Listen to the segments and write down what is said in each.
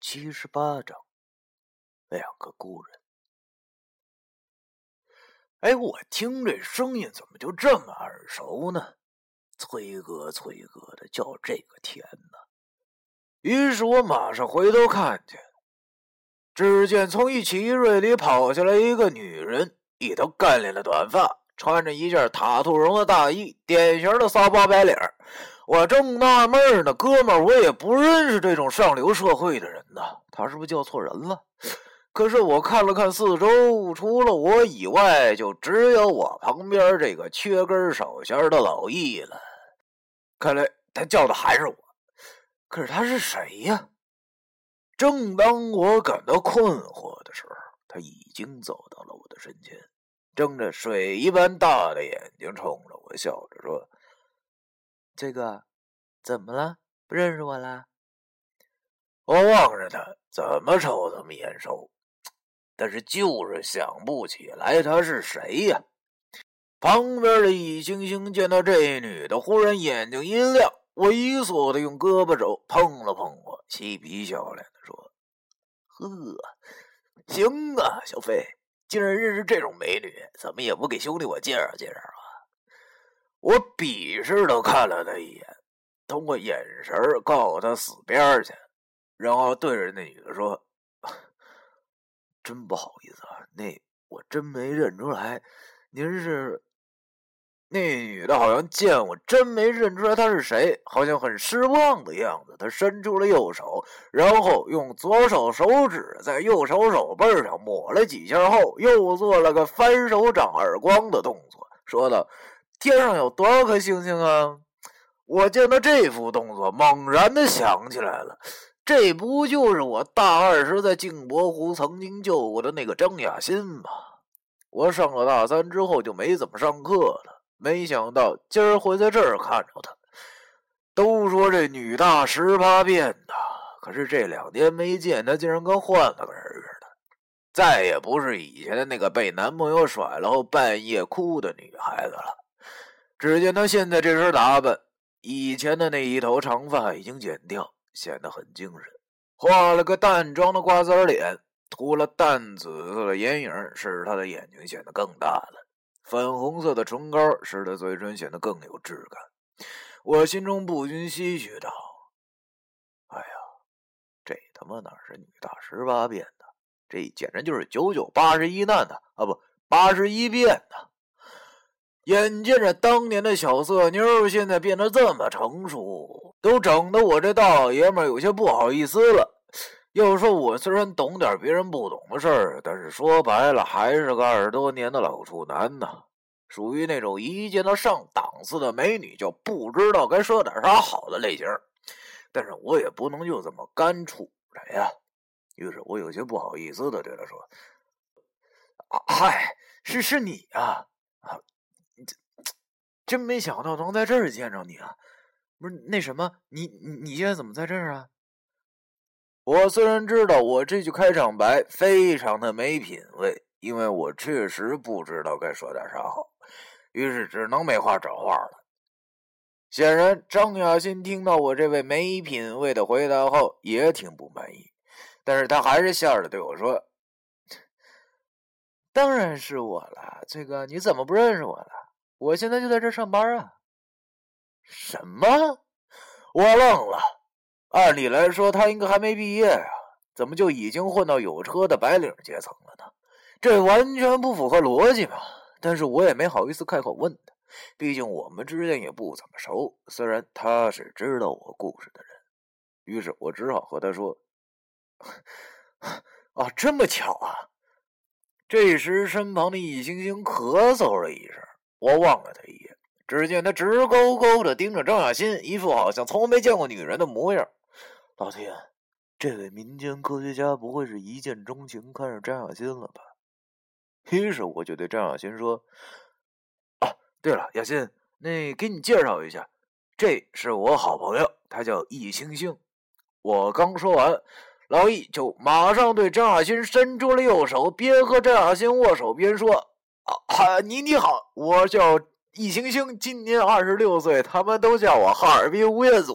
七十八章，两个故人。哎，我听这声音怎么就这么耳熟呢？崔哥，崔哥的叫这个甜呢。于是我马上回头看见，只见从一奇瑞里跑下来一个女人，一头干练的短发，穿着一件塔兔绒的大衣，典型的骚包白脸我正纳闷呢，哥们儿，我也不认识这种上流社会的人呢，他是不是叫错人了？可是我看了看四周，除了我以外，就只有我旁边这个缺根少弦的老易了。看来他叫的还是我，可是他是谁呀？正当我感到困惑的时候，他已经走到了我的身前，睁着水一般大的眼睛冲着我笑着说。这个怎么了？不认识我了？我望着他，怎么瞅怎么眼熟，但是就是想不起来他是谁呀。旁边的易星星见到这女的，忽然眼睛一亮，猥琐的用胳膊肘碰了碰我，嬉皮笑脸的说：“呵，行啊，小飞，竟然认识这种美女，怎么也不给兄弟我介绍介绍啊？”我鄙视的看了他一眼，通过眼神告诉他死边去，然后对着那女的说：“真不好意思啊，那我真没认出来，您是？”那女的好像见我真没认出来她是谁，好像很失望的样子。她伸出了右手，然后用左手手指在右手手背上抹了几下后，又做了个翻手掌耳光的动作，说道。天上有多少颗星星啊？我见到这幅动作，猛然的想起来了，这不就是我大二时在镜泊湖曾经救过的那个张雅欣吗？我上了大三之后就没怎么上课了，没想到今儿会在这儿看着她。都说这女大十八变呐，可是这两年没见她，竟然跟换了个人似的，再也不是以前的那个被男朋友甩了后半夜哭的女孩子了。只见他现在这身打扮，以前的那一头长发已经剪掉，显得很精神。画了个淡妆的瓜子脸，涂了淡紫色的眼影，使他的眼睛显得更大了。粉红色的唇膏使得嘴唇显得更有质感。我心中不禁唏嘘道：“哎呀，这他妈哪是女大十八变的？这简直就是九九八十一难的啊！不，八十一变的。”眼见着当年的小色妞现在变得这么成熟，都整得我这大老爷们有些不好意思了。要说我虽然懂点别人不懂的事儿，但是说白了还是个二十多年的老处男呐，属于那种一见到上档次的美女就不知道该说点啥好的类型。但是我也不能就这么干处着呀。于是我有些不好意思的对他说：“，嗨，是是你呀，啊。”真没想到能在这儿见着你啊！不是那什么，你你你现在怎么在这儿啊？我虽然知道我这句开场白非常的没品位，因为我确实不知道该说点啥好，于是只能没话找话了。显然，张雅欣听到我这位没品位的回答后也挺不满意，但是他还是笑着对我说：“当然是我了，这个你怎么不认识我了？”我现在就在这上班啊！什么？我愣了。按理来说，他应该还没毕业啊，怎么就已经混到有车的白领阶层了呢？这完全不符合逻辑嘛！但是我也没好意思开口问他，毕竟我们之间也不怎么熟。虽然他是知道我故事的人，于是我只好和他说：“啊，这么巧啊！”这时，身旁的易星星咳嗽了一声。我望了他一眼，只见他直勾勾的盯着张雅欣，一副好像从没见过女人的模样。老天，这位民间科学家不会是一见钟情看上张雅欣了吧？于是我就对张雅欣说：“啊，对了，雅欣，那给你介绍一下，这是我好朋友，他叫易星星。”我刚说完，老易就马上对张雅欣伸出了右手，边和张雅欣握手边说。啊，你你好，我叫易星星，今年二十六岁，他们都叫我哈尔滨吴彦祖。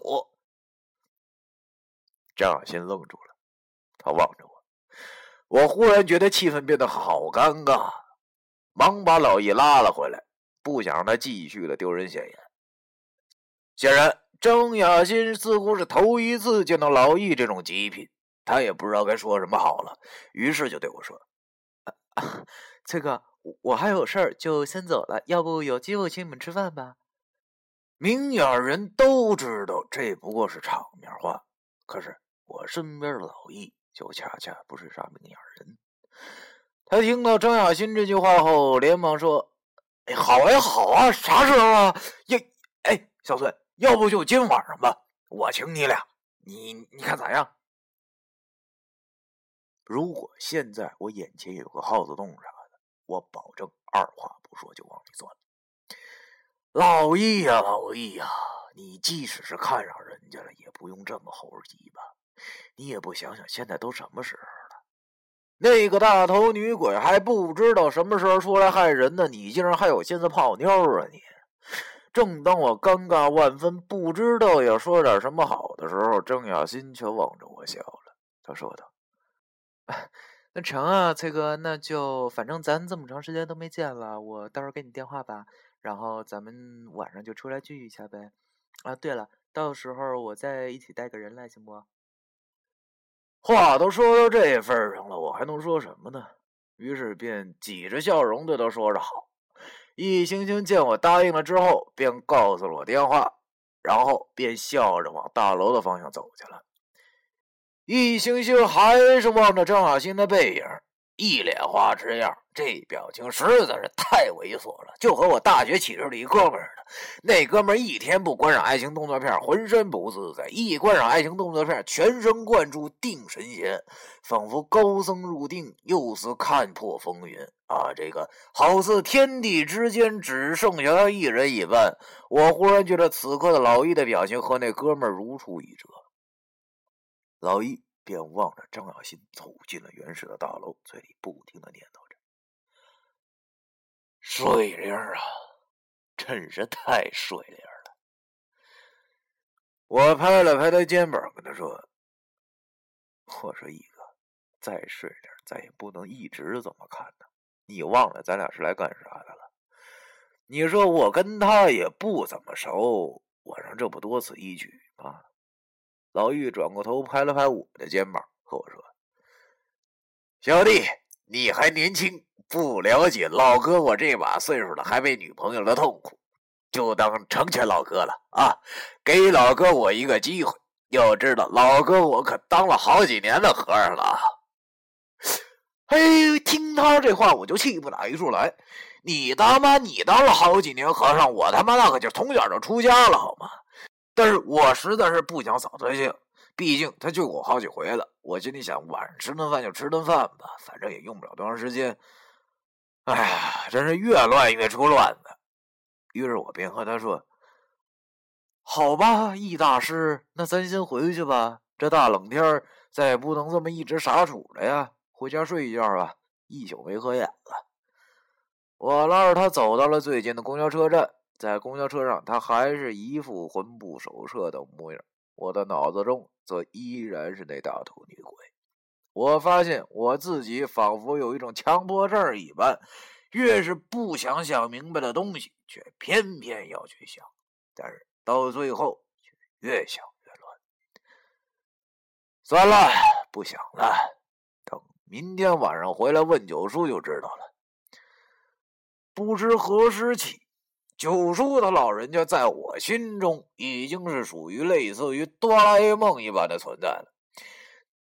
张小新愣住了，他望着我，我忽然觉得气氛变得好尴尬，忙把老易拉了回来，不想让他继续的丢人现眼。显然，张雅欣似乎是头一次见到老易这种极品，他也不知道该说什么好了，于是就对我说：“崔哥，我还有事儿，就先走了。要不有机会请你们吃饭吧？”明眼人都知道这不过是场面话，可是我身边的老易就恰恰不是啥明眼人。他听到张雅欣这句话后，连忙说：“哎，好呀，好啊，啥时候啊？呀，哎，小孙。”要不就今晚上吧，我请你俩，你你看咋样？如果现在我眼前有个耗子洞上，我保证二话不说就往里钻。老易呀，老易呀，你即使是看上人家了，也不用这么猴急吧？你也不想想现在都什么时候了？那个大头女鬼还不知道什么时候出来害人呢，你竟然还有心思泡妞啊你？正当我尴尬万分，不知道要说点什么好的时候，郑雅欣却望着我笑了。他说道：“那成啊，崔哥，那就反正咱这么长时间都没见了，我到时候给你电话吧，然后咱们晚上就出来聚一下呗。啊，对了，到时候我再一起带个人来，行不？”话都说到这份上了，我还能说什么呢？于是便挤着笑容对他说着好。易星星见我答应了之后，便告诉了我电话，然后便笑着往大楼的方向走去了。易星星还是望着张小新的背影。一脸花痴样，这表情实在是太猥琐了，就和我大学寝室里一哥们似的。那哥们一天不观赏爱情动作片，浑身不自在；一观赏爱情动作片，全神贯注，定神闲，仿佛高僧入定，又似看破风云啊！这个好似天地之间只剩下他一人一般。我忽然觉得此刻的老易的表情和那哥们如出一辙。老易。便望着张小新走进了原始的大楼，嘴里不停的念叨着：“水灵啊，真是太水灵了。”我拍了拍他肩膀，跟他说：“我说一哥，再水灵，咱也不能一直这么看呢。你忘了咱俩是来干啥的了？你说我跟他也不怎么熟，我让这不多此一举吗？”老玉转过头，拍了拍我的肩膀，和我说：“小弟，你还年轻，不了解老哥我这把岁数了还没女朋友的痛苦，就当成全老哥了啊！给老哥我一个机会。要知道，老哥我可当了好几年的和尚了。”嘿，听他这话，我就气不打一处来。你他妈，你当了好几年和尚，我他妈那可就从小就出家了，好吗？但是我实在是不想扫他兴，毕竟他救过我好几回了。我心里想，晚上吃顿饭就吃顿饭吧，反正也用不了多长时间。哎呀，真是越乱越出乱子。于是我便和他说：“好吧，易大师，那咱先回去吧。这大冷天再也不能这么一直傻杵着呀，回家睡一觉吧。一宿没合眼了。”我拉着他走到了最近的公交车站。在公交车上，他还是一副魂不守舍的模样。我的脑子中则依然是那大头女鬼。我发现我自己仿佛有一种强迫症一般，越是不想想明白的东西，却偏偏要去想。但是到最后却越想越乱。算了，不想了。等明天晚上回来问九叔就知道了。不知何时起。九叔他老人家在我心中已经是属于类似于哆啦 A 梦一般的存在了。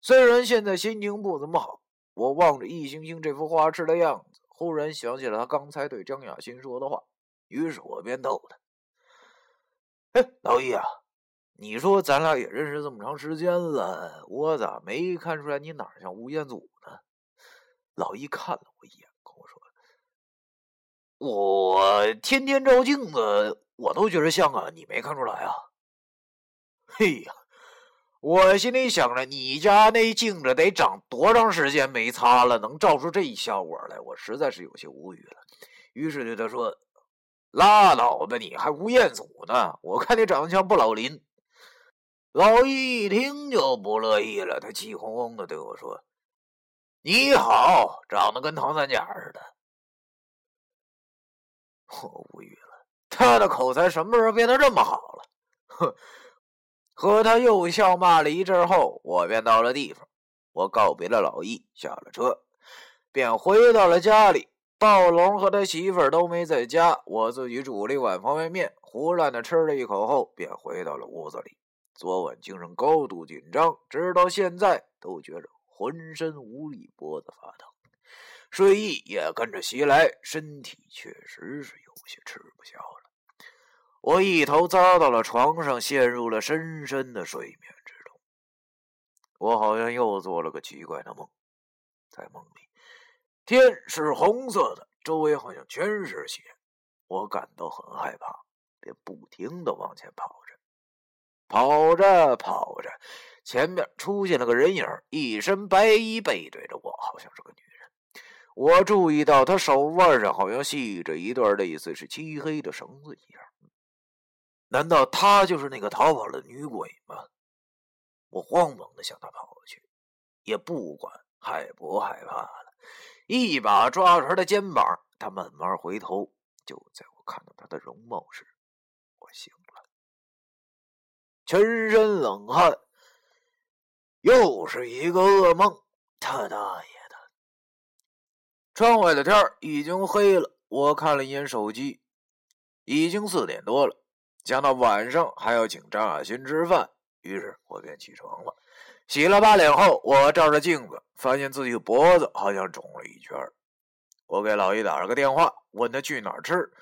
虽然现在心情不怎么好，我望着易星星这副花痴的样子，忽然想起了他刚才对张雅欣说的话，于是我便逗他：“哎，老易啊，你说咱俩也认识这么长时间了，我咋没看出来你哪像吴彦祖呢？”老易看了我一眼。我天天照镜子，我都觉得像啊！你没看出来啊？嘿呀，我心里想着，你家那镜子得长多长时间没擦了，能照出这一效果来？我实在是有些无语了。于是对他说：“拉倒吧，你还吴彦祖呢？我看你长得像不老林。”老易一听就不乐意了，他气哄哄的对我说：“你好，长得跟唐三甲似的。”我无语了，他的口才什么时候变得这么好了？哼！和他又笑骂了一阵后，我便到了地方。我告别了老易，下了车，便回到了家里。暴龙和他媳妇儿都没在家，我自己煮了一碗方便面，胡乱的吃了一口后，便回到了屋子里。昨晚精神高度紧张，直到现在都觉着浑身无力，脖子发疼，睡意也跟着袭来，身体确实是有些吃不消了。我一头扎到了床上，陷入了深深的睡眠之中。我好像又做了个奇怪的梦，在梦里。天是红色的，周围好像全是血，我感到很害怕，便不停的往前跑着，跑着跑着，前面出现了个人影，一身白衣，背对着我，好像是个女。我注意到他手腕上好像系着一段类似是漆黑的绳子一样，难道她就是那个逃跑的女鬼吗？我慌忙的向她跑去，也不管害不害怕了。一把抓住他的肩膀，他慢慢回头。就在我看到他的容貌时，我醒了，全身冷汗。又是一个噩梦，他大爷！窗外的天已经黑了，我看了一眼手机，已经四点多了。想到晚上还要请张亚新吃饭，于是我便起床了。洗了把脸后，我照着镜子，发现自己脖子好像肿了一圈。我给老易打了个电话，问他去哪儿吃。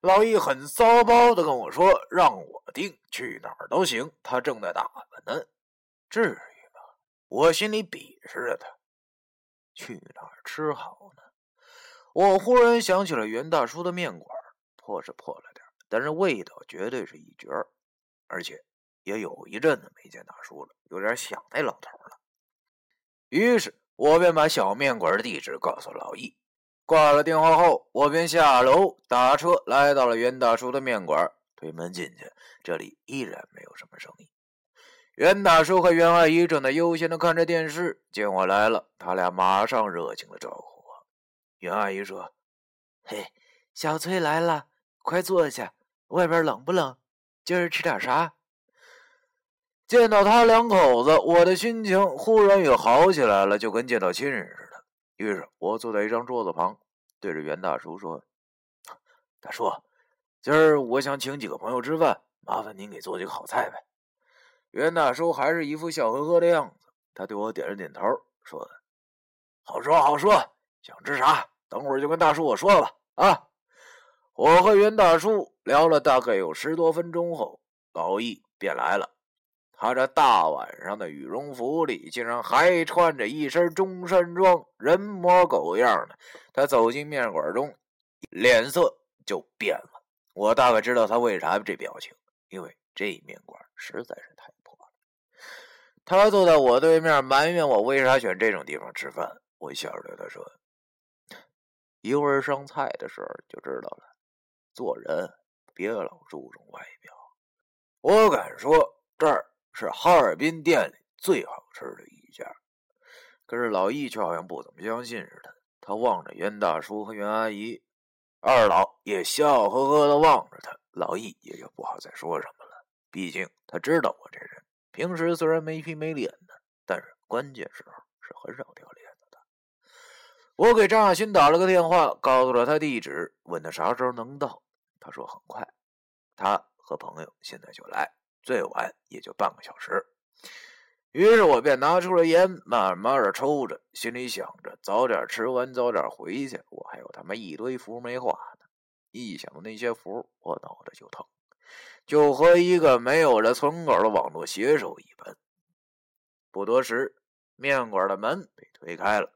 老易很骚包的跟我说：“让我定，去哪儿都行。”他正在打扮呢，至于吗？我心里鄙视着他。去哪儿吃好呢？我忽然想起了袁大叔的面馆，破是破了点，但是味道绝对是一绝，而且。也有一阵子没见大叔了，有点想那老头了。于是我便把小面馆的地址告诉老易。挂了电话后，我便下楼打车来到了袁大叔的面馆。推门进去，这里依然没有什么生意。袁大叔和袁阿姨正在悠闲的看着电视，见我来了，他俩马上热情的招呼。袁阿姨说：“嘿，小崔来了，快坐下。外边冷不冷？今儿吃点啥？”见到他两口子，我的心情忽然也好起来了，就跟见到亲人似的。于是我坐在一张桌子旁，对着袁大叔说：“大叔，今儿我想请几个朋友吃饭，麻烦您给做几个好菜呗。”袁大叔还是一副笑呵呵的样子，他对我点了点头，说：“好说好说，想吃啥，等会儿就跟大叔我说吧。”啊，我和袁大叔聊了大概有十多分钟后，老易便来了。他这大晚上的羽绒服里，竟然还穿着一身中山装，人模狗样的。他走进面馆中，脸色就变了。我大概知道他为啥这表情，因为这面馆实在是太破了。他坐在我对面，埋怨我为啥选这种地方吃饭。我笑着对他说：“一会儿上菜的时候就知道了。做人别老注重外表。我敢说这儿。”是哈尔滨店里最好吃的一家，可是老易却好像不怎么相信似的。他望着袁大叔和袁阿姨，二老也笑呵呵的望着他。老易也就不好再说什么了，毕竟他知道我这人平时虽然没皮没脸的，但是关键时候是很少掉脸。我给张亚新打了个电话，告诉了他地址，问他啥时候能到。他说很快，他和朋友现在就来。最晚也就半个小时，于是我便拿出了烟，慢慢的抽着，心里想着早点吃完，早点回去。我还有他妈一堆符没画呢，一想到那些符，我脑袋就疼，就和一个没有了存稿的网络写手一般。不多时，面馆的门被推开了，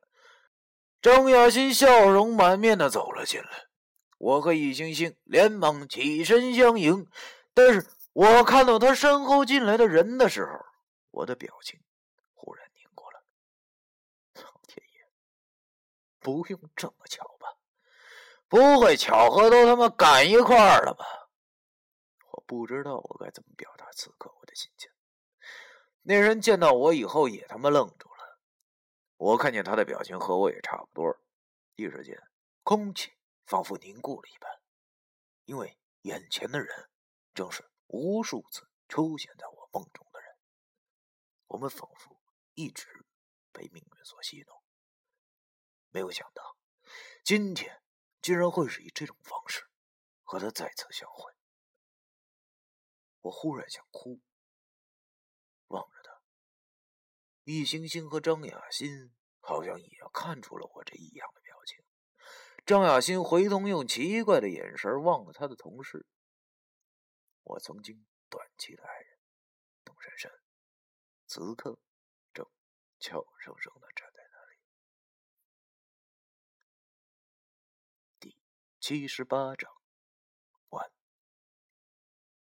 张亚新笑容满面的走了进来，我和易星星连忙起身相迎，但是。我看到他身后进来的人的时候，我的表情忽然凝固了。老天爷，不用这么巧吧？不会巧合都他妈赶一块儿了吧？我不知道我该怎么表达此刻我的心情。那人见到我以后也他妈愣住了。我看见他的表情和我也差不多，一时间空气仿佛凝固了一般，因为眼前的人正是无数次出现在我梦中的人。我们仿佛一直被命运所戏弄，没有想到今天竟然会是以这种方式和他再次相会。我忽然想哭，易星星和张雅欣好像也看出了我这异样的表情。张雅欣回头用奇怪的眼神望着他的同事。我曾经短期的爱人董珊珊，此刻正悄声声的站在那里。第七十八章。